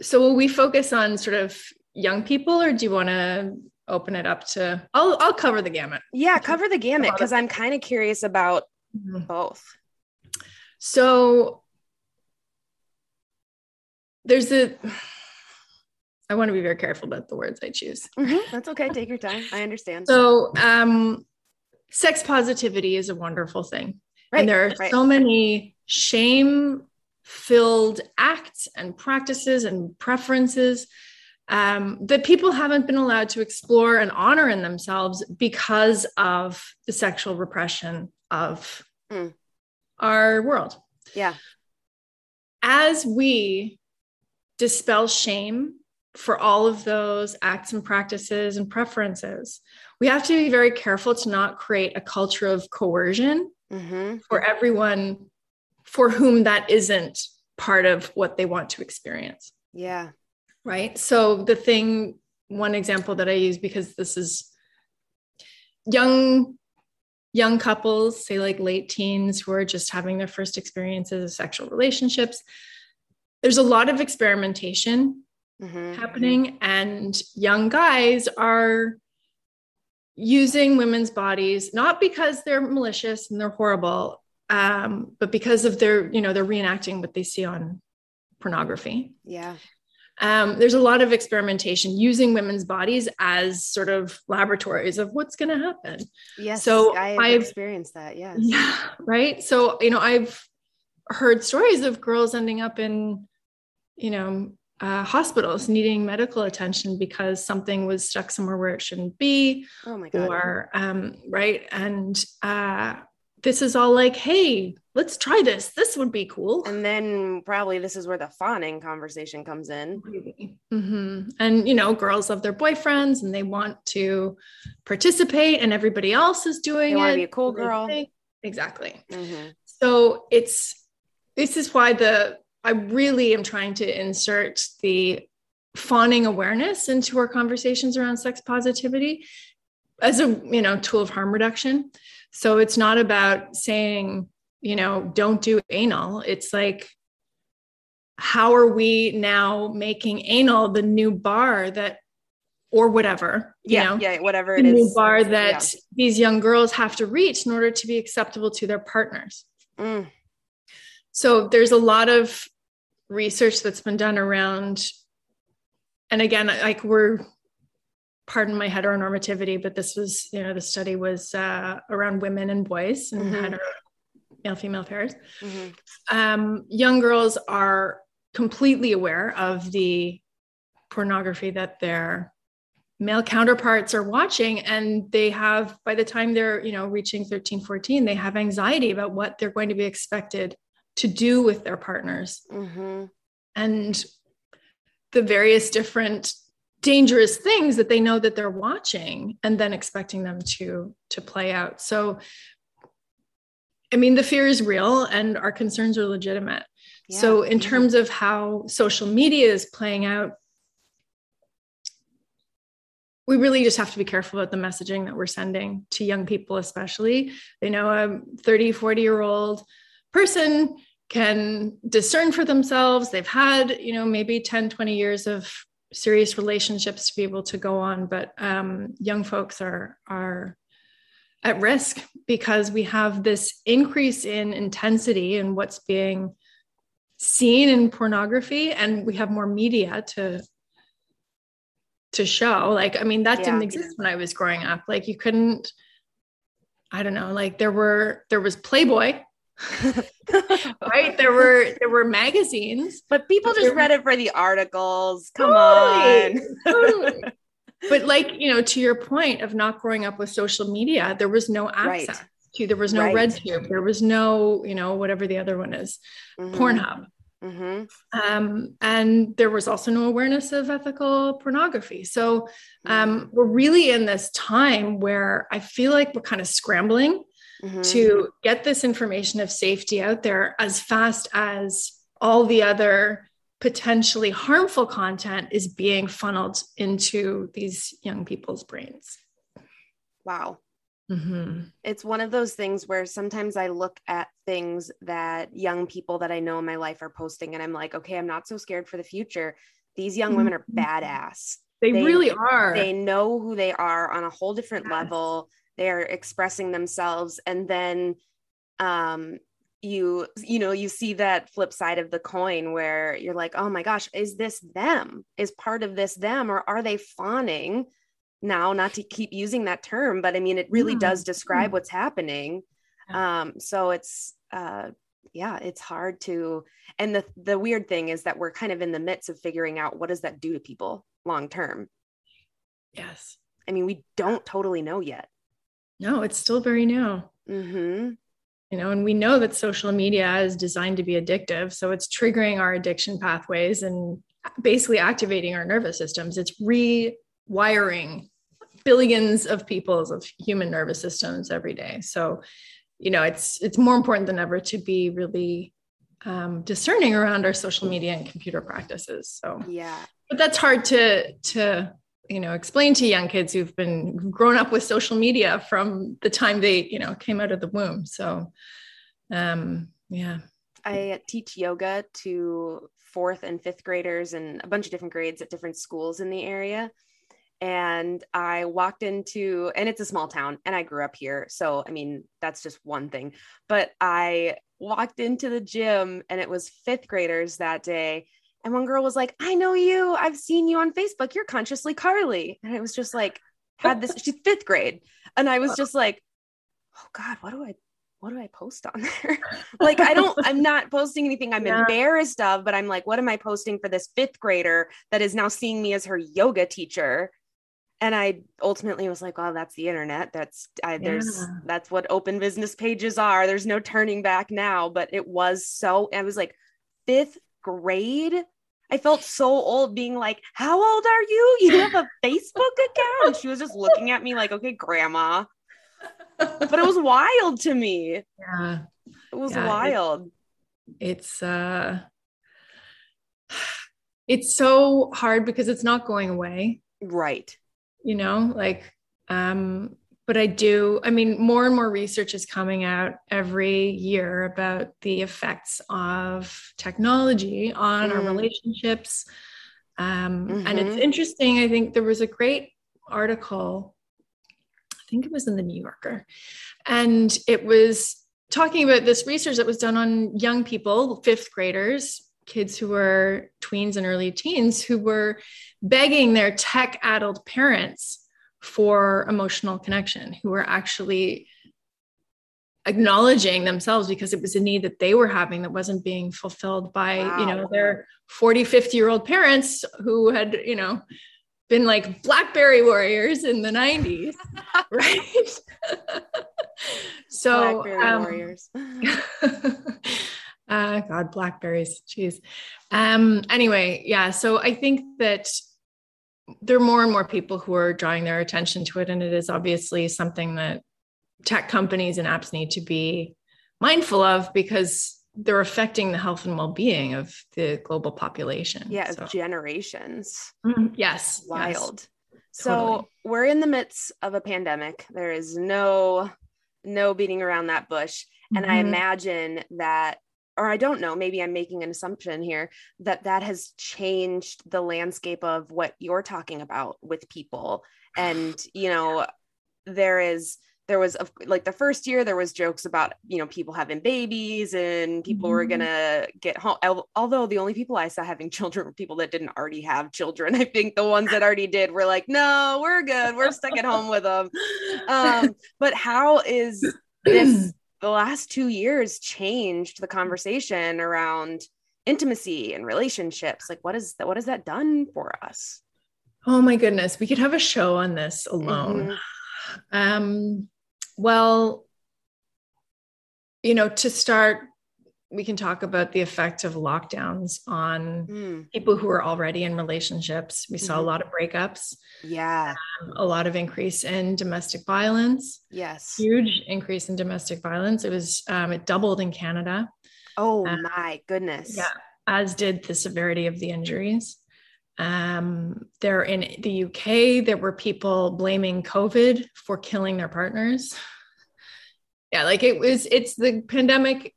B: so will we focus on sort of young people or do you want to open it up to i'll i'll cover the gamut
A: yeah cover the gamut because i'm kind of curious about mm-hmm. both
B: so there's a I want to be very careful about the words I choose.
A: Mm-hmm. That's okay. Take your time. I understand.
B: So, um, sex positivity is a wonderful thing. Right. And there are right. so many shame filled acts and practices and preferences um, that people haven't been allowed to explore and honor in themselves because of the sexual repression of mm. our world.
A: Yeah.
B: As we dispel shame for all of those acts and practices and preferences, we have to be very careful to not create a culture of coercion mm-hmm. for everyone for whom that isn't part of what they want to experience.
A: Yeah
B: right so the thing one example that i use because this is young young couples say like late teens who are just having their first experiences of sexual relationships there's a lot of experimentation mm-hmm. happening and young guys are using women's bodies not because they're malicious and they're horrible um, but because of their you know they're reenacting what they see on pornography
A: yeah
B: um, there's a lot of experimentation using women's bodies as sort of laboratories of what's going to happen.
A: Yes. So I've, I've experienced that. Yes.
B: Yeah. Right. So, you know, I've heard stories of girls ending up in, you know, uh, hospitals needing medical attention because something was stuck somewhere where it shouldn't be.
A: Oh my God.
B: Or, um, right. And, uh, this is all like, hey, let's try this. This would be cool.
A: And then probably this is where the fawning conversation comes in.
B: Mm-hmm. And, you know, girls love their boyfriends and they want to participate, and everybody else is doing
A: they
B: it.
A: be a cool girl.
B: Exactly. Mm-hmm. So it's, this is why the, I really am trying to insert the fawning awareness into our conversations around sex positivity as a you know tool of harm reduction so it's not about saying, you know, don't do anal. It's like, how are we now making anal the new bar that, or whatever, you
A: yeah,
B: know,
A: yeah, whatever it is, the
B: new bar that yeah. these young girls have to reach in order to be acceptable to their partners. Mm. So there's a lot of research that's been done around, and again, like we're pardon my heteronormativity, but this was, you know, the study was uh, around women and boys and mm-hmm. hetero male female pairs. Mm-hmm. Um, young girls are completely aware of the pornography that their male counterparts are watching and they have by the time they're you know reaching 13 14 they have anxiety about what they're going to be expected to do with their partners mm-hmm. and the various different dangerous things that they know that they're watching and then expecting them to to play out so i mean the fear is real and our concerns are legitimate yeah. so in terms of how social media is playing out we really just have to be careful about the messaging that we're sending to young people especially they know a 30 40 year old person can discern for themselves. They've had you know maybe 10 20 years of serious relationships to be able to go on but um, young folks are are at risk because we have this increase in intensity in what's being seen in pornography and we have more media to to show. Like i mean that yeah. didn't exist when i was growing up. Like you couldn't i don't know like there were there was playboy right there were there were magazines
A: but people just read it for the articles come totally, on totally.
B: but like you know to your point of not growing up with social media there was no access right. to there was no right. redtube there was no you know whatever the other one is mm-hmm. pornhub mm-hmm. um, and there was also no awareness of ethical pornography so um, we're really in this time where i feel like we're kind of scrambling mm-hmm. to get this information of safety out there as fast as all the other potentially harmful content is being funneled into these young people's brains.
A: Wow. Mm-hmm. It's one of those things where sometimes I look at things that young people that I know in my life are posting, and I'm like, okay, I'm not so scared for the future. These young mm-hmm. women are badass.
B: They, they, really are.
A: They know who they are on a whole different yes. level they're expressing themselves. And then um you you know you see that flip side of the coin where you're like oh my gosh is this them? Is part of this them? Or are they fawning? Now not to keep using that term but i mean it really yeah. does describe what's happening. Um so it's uh yeah it's hard to and the the weird thing is that we're kind of in the midst of figuring out what does that do to people long term.
B: Yes.
A: I mean we don't totally know yet
B: no it's still very new.
A: Mm-hmm.
B: you know and we know that social media is designed to be addictive so it's triggering our addiction pathways and basically activating our nervous systems. It's rewiring billions of people's of human nervous systems every day. So you know it's it's more important than ever to be really um, discerning around our social media and computer practices so.
A: Yeah.
B: But that's hard to to you know explain to young kids who've been grown up with social media from the time they you know came out of the womb so um yeah
A: i teach yoga to fourth and fifth graders and a bunch of different grades at different schools in the area and I walked into, and it's a small town, and I grew up here. So, I mean, that's just one thing. But I walked into the gym, and it was fifth graders that day. And one girl was like, I know you. I've seen you on Facebook. You're consciously Carly. And it was just like, had this, she's fifth grade. And I was just like, oh God, what do I what do I post on there? like, I don't, I'm not posting anything I'm yeah. embarrassed of, but I'm like, what am I posting for this fifth grader that is now seeing me as her yoga teacher? and I ultimately was like, "Well, that's the internet. That's I, there's yeah. that's what open business pages are. There's no turning back now." But it was so. I was like, fifth grade. I felt so old, being like, "How old are you? You have a Facebook account?" she was just looking at me like, "Okay, grandma." But it was wild to me.
B: Yeah,
A: it was yeah, wild.
B: It, it's uh, it's so hard because it's not going away.
A: Right
B: you know like um but i do i mean more and more research is coming out every year about the effects of technology on mm. our relationships um mm-hmm. and it's mm-hmm. interesting i think there was a great article i think it was in the new yorker and it was talking about this research that was done on young people fifth graders kids who were tweens and early teens who were begging their tech addled parents for emotional connection, who were actually acknowledging themselves because it was a need that they were having that wasn't being fulfilled by wow. you know their 40 50 year old parents who had you know been like blackberry warriors in the 90s right so blackberry um, warriors uh, God, blackberries. Jeez. Um, anyway, yeah. So I think that there are more and more people who are drawing their attention to it. And it is obviously something that tech companies and apps need to be mindful of because they're affecting the health and well-being of the global population.
A: Yeah, so. generations.
B: Mm-hmm. Yes.
A: Wild. Yes. So totally. we're in the midst of a pandemic. There is no no beating around that bush. And mm-hmm. I imagine that or I don't know, maybe I'm making an assumption here that that has changed the landscape of what you're talking about with people. And, you know, there is, there was like the first year there was jokes about you know people having babies and people mm-hmm. were gonna get home although the only people i saw having children were people that didn't already have children i think the ones that already did were like no we're good we're stuck at home with them um, but how is this the last two years changed the conversation around intimacy and relationships. Like what is that what has that done for us?
B: Oh my goodness. We could have a show on this alone. Mm-hmm. um well you know to start we can talk about the effect of lockdowns on mm. people who are already in relationships. We saw mm-hmm. a lot of breakups.
A: Yeah.
B: Um, a lot of increase in domestic violence.
A: Yes.
B: Huge increase in domestic violence. It was, um, it doubled in Canada.
A: Oh um, my goodness.
B: Yeah. As did the severity of the injuries. Um, there in the UK, there were people blaming COVID for killing their partners. Yeah, like it was, it's the pandemic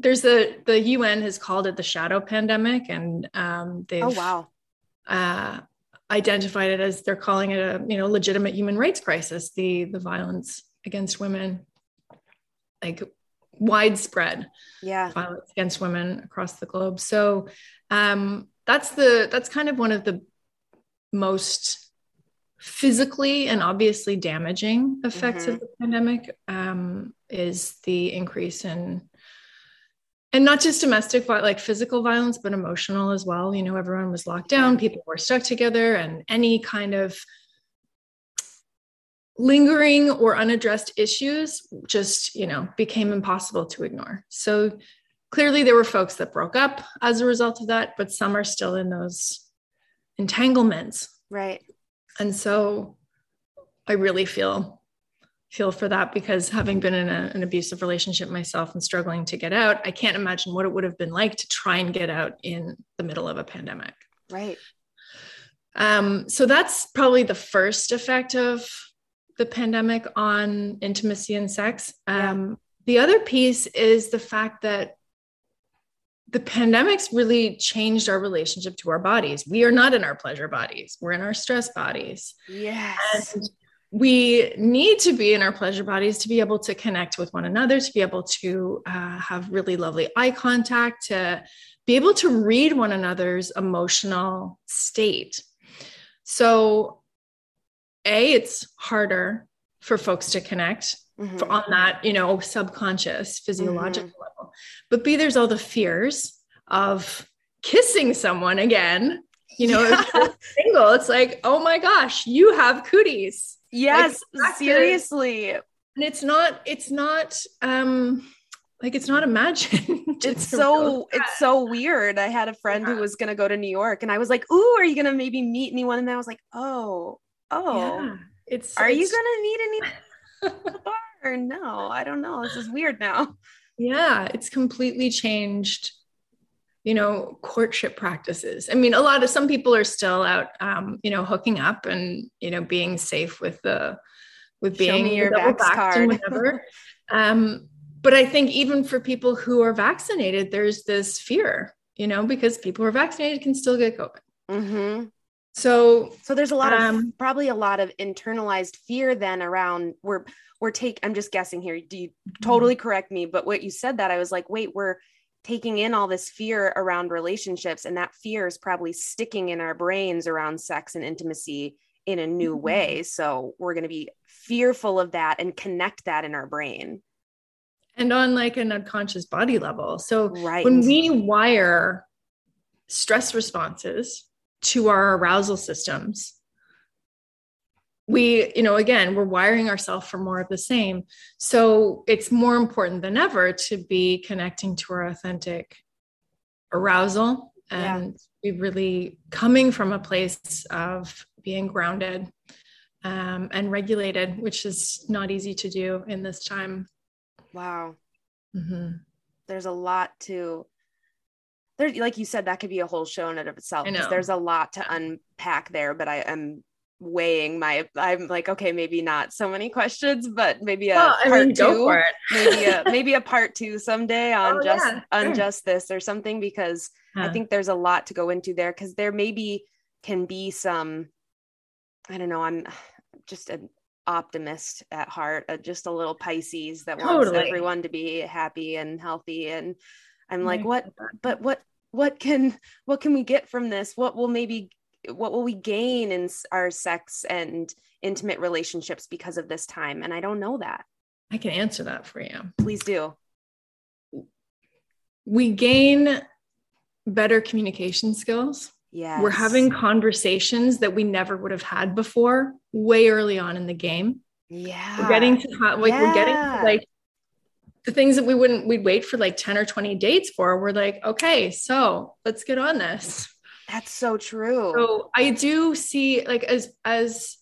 B: there's a the UN has called it the shadow pandemic, and um, they've
A: oh wow
B: uh, identified it as they're calling it a you know legitimate human rights crisis. The the violence against women, like widespread
A: yeah
B: violence against women across the globe. So um, that's the that's kind of one of the most physically and obviously damaging effects mm-hmm. of the pandemic um, is the increase in and not just domestic but like physical violence but emotional as well. You know everyone was locked down people were stuck together and any kind of lingering or unaddressed issues just you know became impossible to ignore. So clearly there were folks that broke up as a result of that but some are still in those entanglements.
A: Right.
B: And so i really feel feel for that because having been in a, an abusive relationship myself and struggling to get out i can't imagine what it would have been like to try and get out in the middle of a pandemic
A: right
B: um, so that's probably the first effect of the pandemic on intimacy and sex. Um, yeah. The other piece is the fact that the pandemic's really changed our relationship to our bodies. We are not in our pleasure bodies, we're in our stress bodies.
A: Yes.
B: And we need to be in our pleasure bodies to be able to connect with one another, to be able to uh, have really lovely eye contact, to be able to read one another's emotional state. So a it's harder for folks to connect mm-hmm. on that you know subconscious physiological mm-hmm. level but b there's all the fears of kissing someone again you know yeah. single it's like oh my gosh you have cooties
A: yes like, seriously
B: and it's not it's not um like it's not imagined.
A: it's, so it's so weird. I had a friend yeah. who was gonna go to New York and I was like, Ooh, are you gonna maybe meet anyone? And I was like, Oh, oh, yeah. it's are it's, you gonna meet anyone?" or no? I don't know. This is weird now.
B: Yeah, it's completely changed. You know, courtship practices. I mean, a lot of some people are still out, um, you know, hooking up and you know being safe with the with being
A: your double card. and whatever.
B: um, but I think even for people who are vaccinated, there's this fear, you know, because people who are vaccinated can still get COVID.
A: Mm-hmm.
B: So
A: so there's a lot um, of probably a lot of internalized fear then around we're we're take I'm just guessing here. Do you mm-hmm. totally correct me? But what you said that I was like, wait, we're taking in all this fear around relationships, and that fear is probably sticking in our brains around sex and intimacy in a new mm-hmm. way. So we're going to be fearful of that and connect that in our brain.
B: And on like an unconscious body level. So
A: right.
B: when we wire stress responses to our arousal systems we you know again we're wiring ourselves for more of the same so it's more important than ever to be connecting to our authentic arousal and yeah. be really coming from a place of being grounded um, and regulated which is not easy to do in this time
A: wow
B: mm-hmm.
A: there's a lot to there like you said that could be a whole show in and of itself there's a lot to unpack there but i am weighing my i'm like okay maybe not so many questions but maybe a well, part I mean, two maybe a maybe a part two someday on oh, just yeah, on just this or something because huh. i think there's a lot to go into there because there maybe can be some i don't know i'm just an optimist at heart uh, just a little pisces that totally. wants everyone to be happy and healthy and i'm like what but what what can what can we get from this? What will maybe what will we gain in our sex and intimate relationships because of this time? And i don't know that.
B: I can answer that for you.
A: Please do.
B: We gain better communication skills.
A: Yeah
B: we're having conversations that we never would have had before way early on in the game.
A: Yeah.
B: we're getting to like yeah. we're getting to like the things that we wouldn't we'd wait for like 10 or 20 dates for we're like okay so let's get on this
A: that's so true.
B: So i do see like as as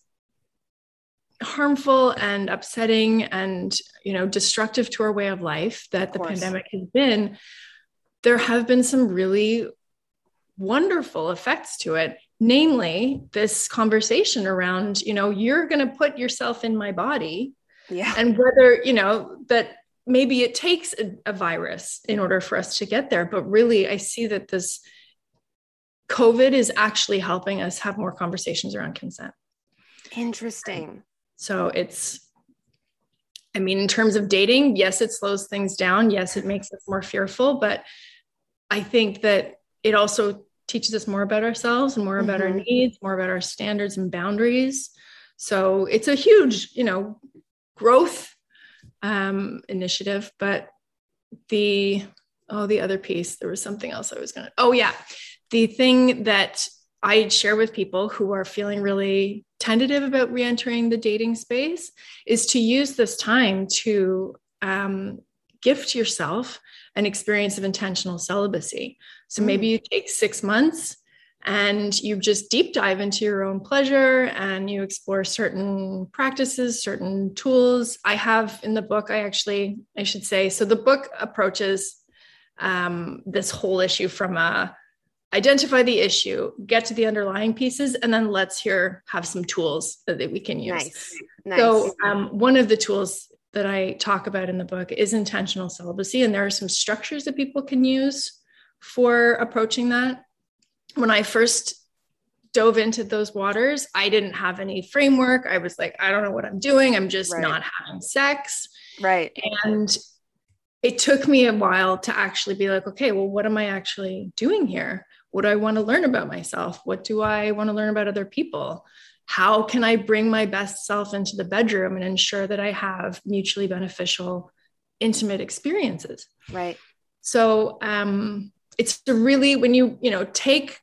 B: harmful and upsetting and you know destructive to our way of life that of the pandemic has been there have been some really wonderful effects to it. Namely this conversation around you know you're going to put yourself in my body
A: yeah.
B: and whether you know that maybe it takes a, a, virus in order for us to get there. But really i see that this covid is actually helping us have more conversations around consent
A: interesting
B: so it's i mean in terms of dating yes it slows things down yes it makes us more fearful but i think that it also teaches us more about ourselves and more about mm-hmm. our needs more about our standards and boundaries so it's a huge you know growth um, initiative, but the oh, the other piece, there was something else I was going to, oh, yeah. The thing that I share with people who are feeling really tentative about re-entering the dating space is to use this time to um, gift yourself an experience of intentional celibacy. So maybe mm. you take six months and you just deep dive into your own pleasure and you explore certain practices, certain tools. I have in the book, I actually, I should say, so the book approaches um, this whole issue from a identify the issue, get to the underlying pieces, and then let's here have some tools that we can use. Nice. nice. So um, one of the tools that I talk about in the book is intentional celibacy, and there are some structures that people can use for approaching that. When I first dove into those waters, I didn't have any framework. I was like, I don't know what I'm doing. I'm just right. not having sex.
A: Right.
B: And it took me a while to actually be like, okay, well, what am I actually doing here? What do I want to learn about myself? What do I want to learn about other people? How can I bring my best self into the bedroom and ensure that I have mutually beneficial, intimate experiences?
A: Right.
B: So um, it's really when you you know take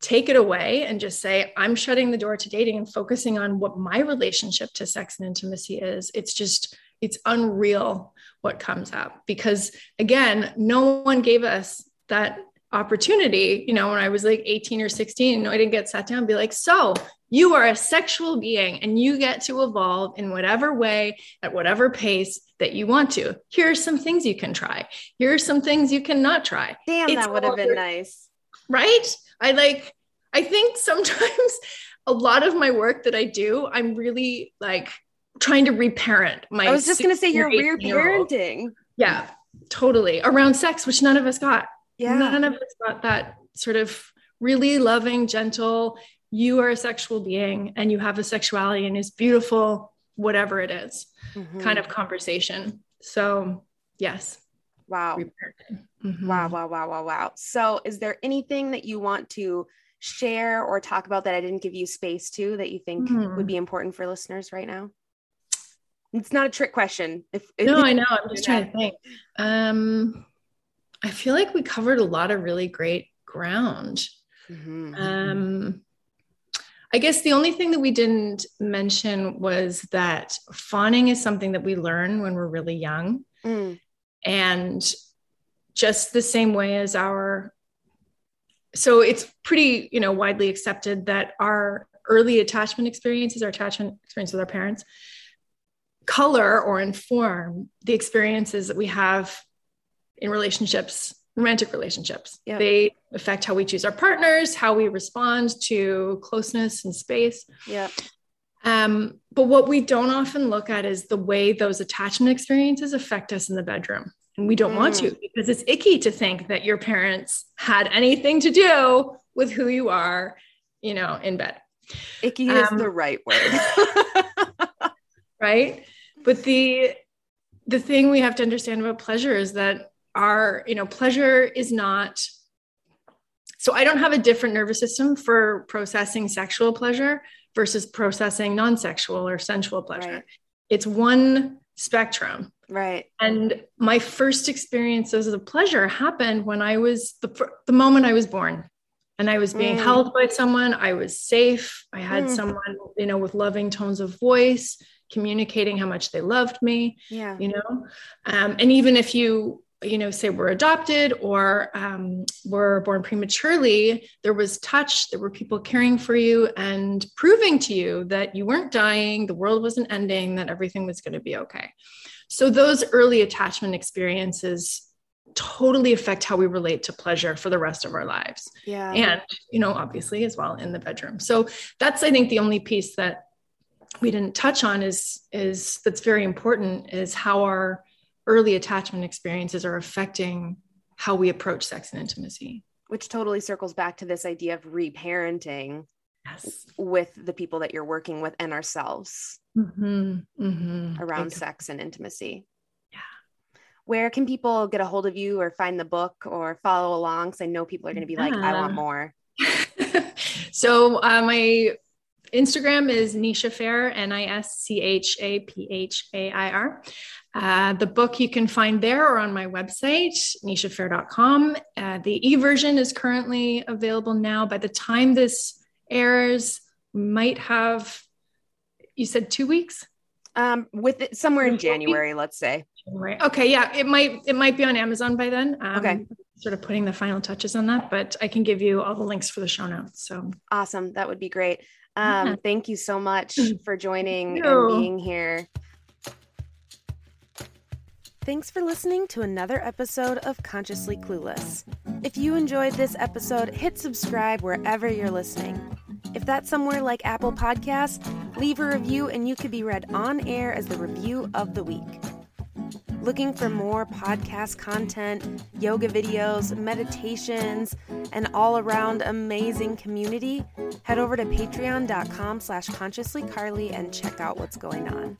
B: take it away and just say i'm shutting the door to dating and focusing on what my relationship to sex and intimacy is it's just it's unreal what comes up because again no one gave us that opportunity, you know, when I was like 18 or 16, you know, I didn't get sat down and be like, so you are a sexual being and you get to evolve in whatever way, at whatever pace that you want to. Here are some things you can try. Here are some things you cannot try.
A: Damn, it's that would have been nice.
B: Right? I like, I think sometimes a lot of my work that I do, I'm really like trying to reparent my.
A: I was just going to say you're reparenting.
B: Yeah, totally. Around sex, which none of us got yeah. none of us got that sort of really loving, gentle, you are a sexual being and you have a sexuality and it's beautiful, whatever it is, mm-hmm. kind of conversation. So, yes.
A: Wow. Mm-hmm. Wow, wow, wow, wow, wow. So, is there anything that you want to share or talk about that I didn't give you space to that you think mm-hmm. would be important for listeners right now? It's not a trick question.
B: If, if no, I know. I'm just trying to think. Um, I feel like we covered a lot of really great ground. Mm-hmm. Um, I guess the only thing that we didn't mention was that fawning is something that we learn when we're really young. Mm. And just the same way as our, so it's pretty, you know, widely accepted that our early attachment experiences, our attachment experience with our parents, color or inform the experiences that we have in relationships, romantic relationships. They affect how we choose our partners, how we respond to closeness and space.
A: Yeah.
B: Um, but what we don't often look at is the way those attachment experiences affect us in the bedroom. And we don't mm. want to because it's icky to think that your parents had anything to do with who you are, you know, in bed.
A: Icky um, is the right word.
B: right? But the the thing we have to understand about pleasure is that our you know pleasure is not so i don't have a different nervous system for processing sexual pleasure versus processing non-sexual or sensual pleasure. Right. it's one spectrum.
A: Right.
B: And my first experiences of pleasure happened when i was the, the moment i was born. And i was being mm. held by someone. I was safe. I had mm. someone you know with loving tones of voice communicating how much they loved me
A: yeah
B: you know um, and even if you you know, say we're adopted or um, were born prematurely, there was touch, there were people caring for you and proving to you that you weren't dying, the world wasn't ending, that everything was going to be okay. So, those early attachment experiences totally affect how we relate to pleasure for the rest of our lives.
A: Yeah.
B: And, you know, obviously as well in the bedroom. So, that's, I think, the only piece that we didn't touch on is is that's very important is how our early attachment experiences are affecting how we approach sex and intimacy.
A: Which totally circles back to this idea of reparenting
B: yes.
A: with the people that you're working with and ourselves
B: mm-hmm. Mm-hmm.
A: around sex and intimacy.
B: Yeah.
A: Where can people get a hold of you or find the book or follow along? Because I know people are going to be like, I want more.
B: so uh, my Instagram is Nischa Phair, N I S C H A P H A I R. Uh, the book you can find there or on my website, nischaphair.com. Uh, the e version is currently available now. By the time this airs, might have, you said two weeks?
A: Um, with it somewhere in January, let's say.
B: Right. Okay. Yeah. It might it might be on Amazon by then.
A: Um, okay.
B: Sort of putting the final touches on that, but I can give you all the links for the show notes. So
A: awesome. That would be great. Um, yeah. Thank you so much for joining and being here. Thanks for listening to another episode of Consciously Clueless. If you enjoyed this episode, hit subscribe wherever you're listening. If that's somewhere like Apple Podcasts, leave a review and you could be read on air as the review of the week. Looking for more podcast content, yoga videos, meditations, and all around amazing community? Head over to patreon.com slash consciouslycarly and check out what's going on.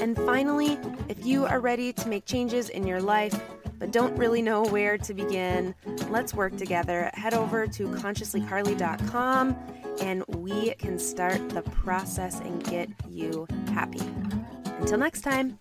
A: And finally, if you are ready to make changes in your life, but don't really know where to begin, let's work together. Head over to consciouslycarly.com and we can start the process and get you happy. Until next time.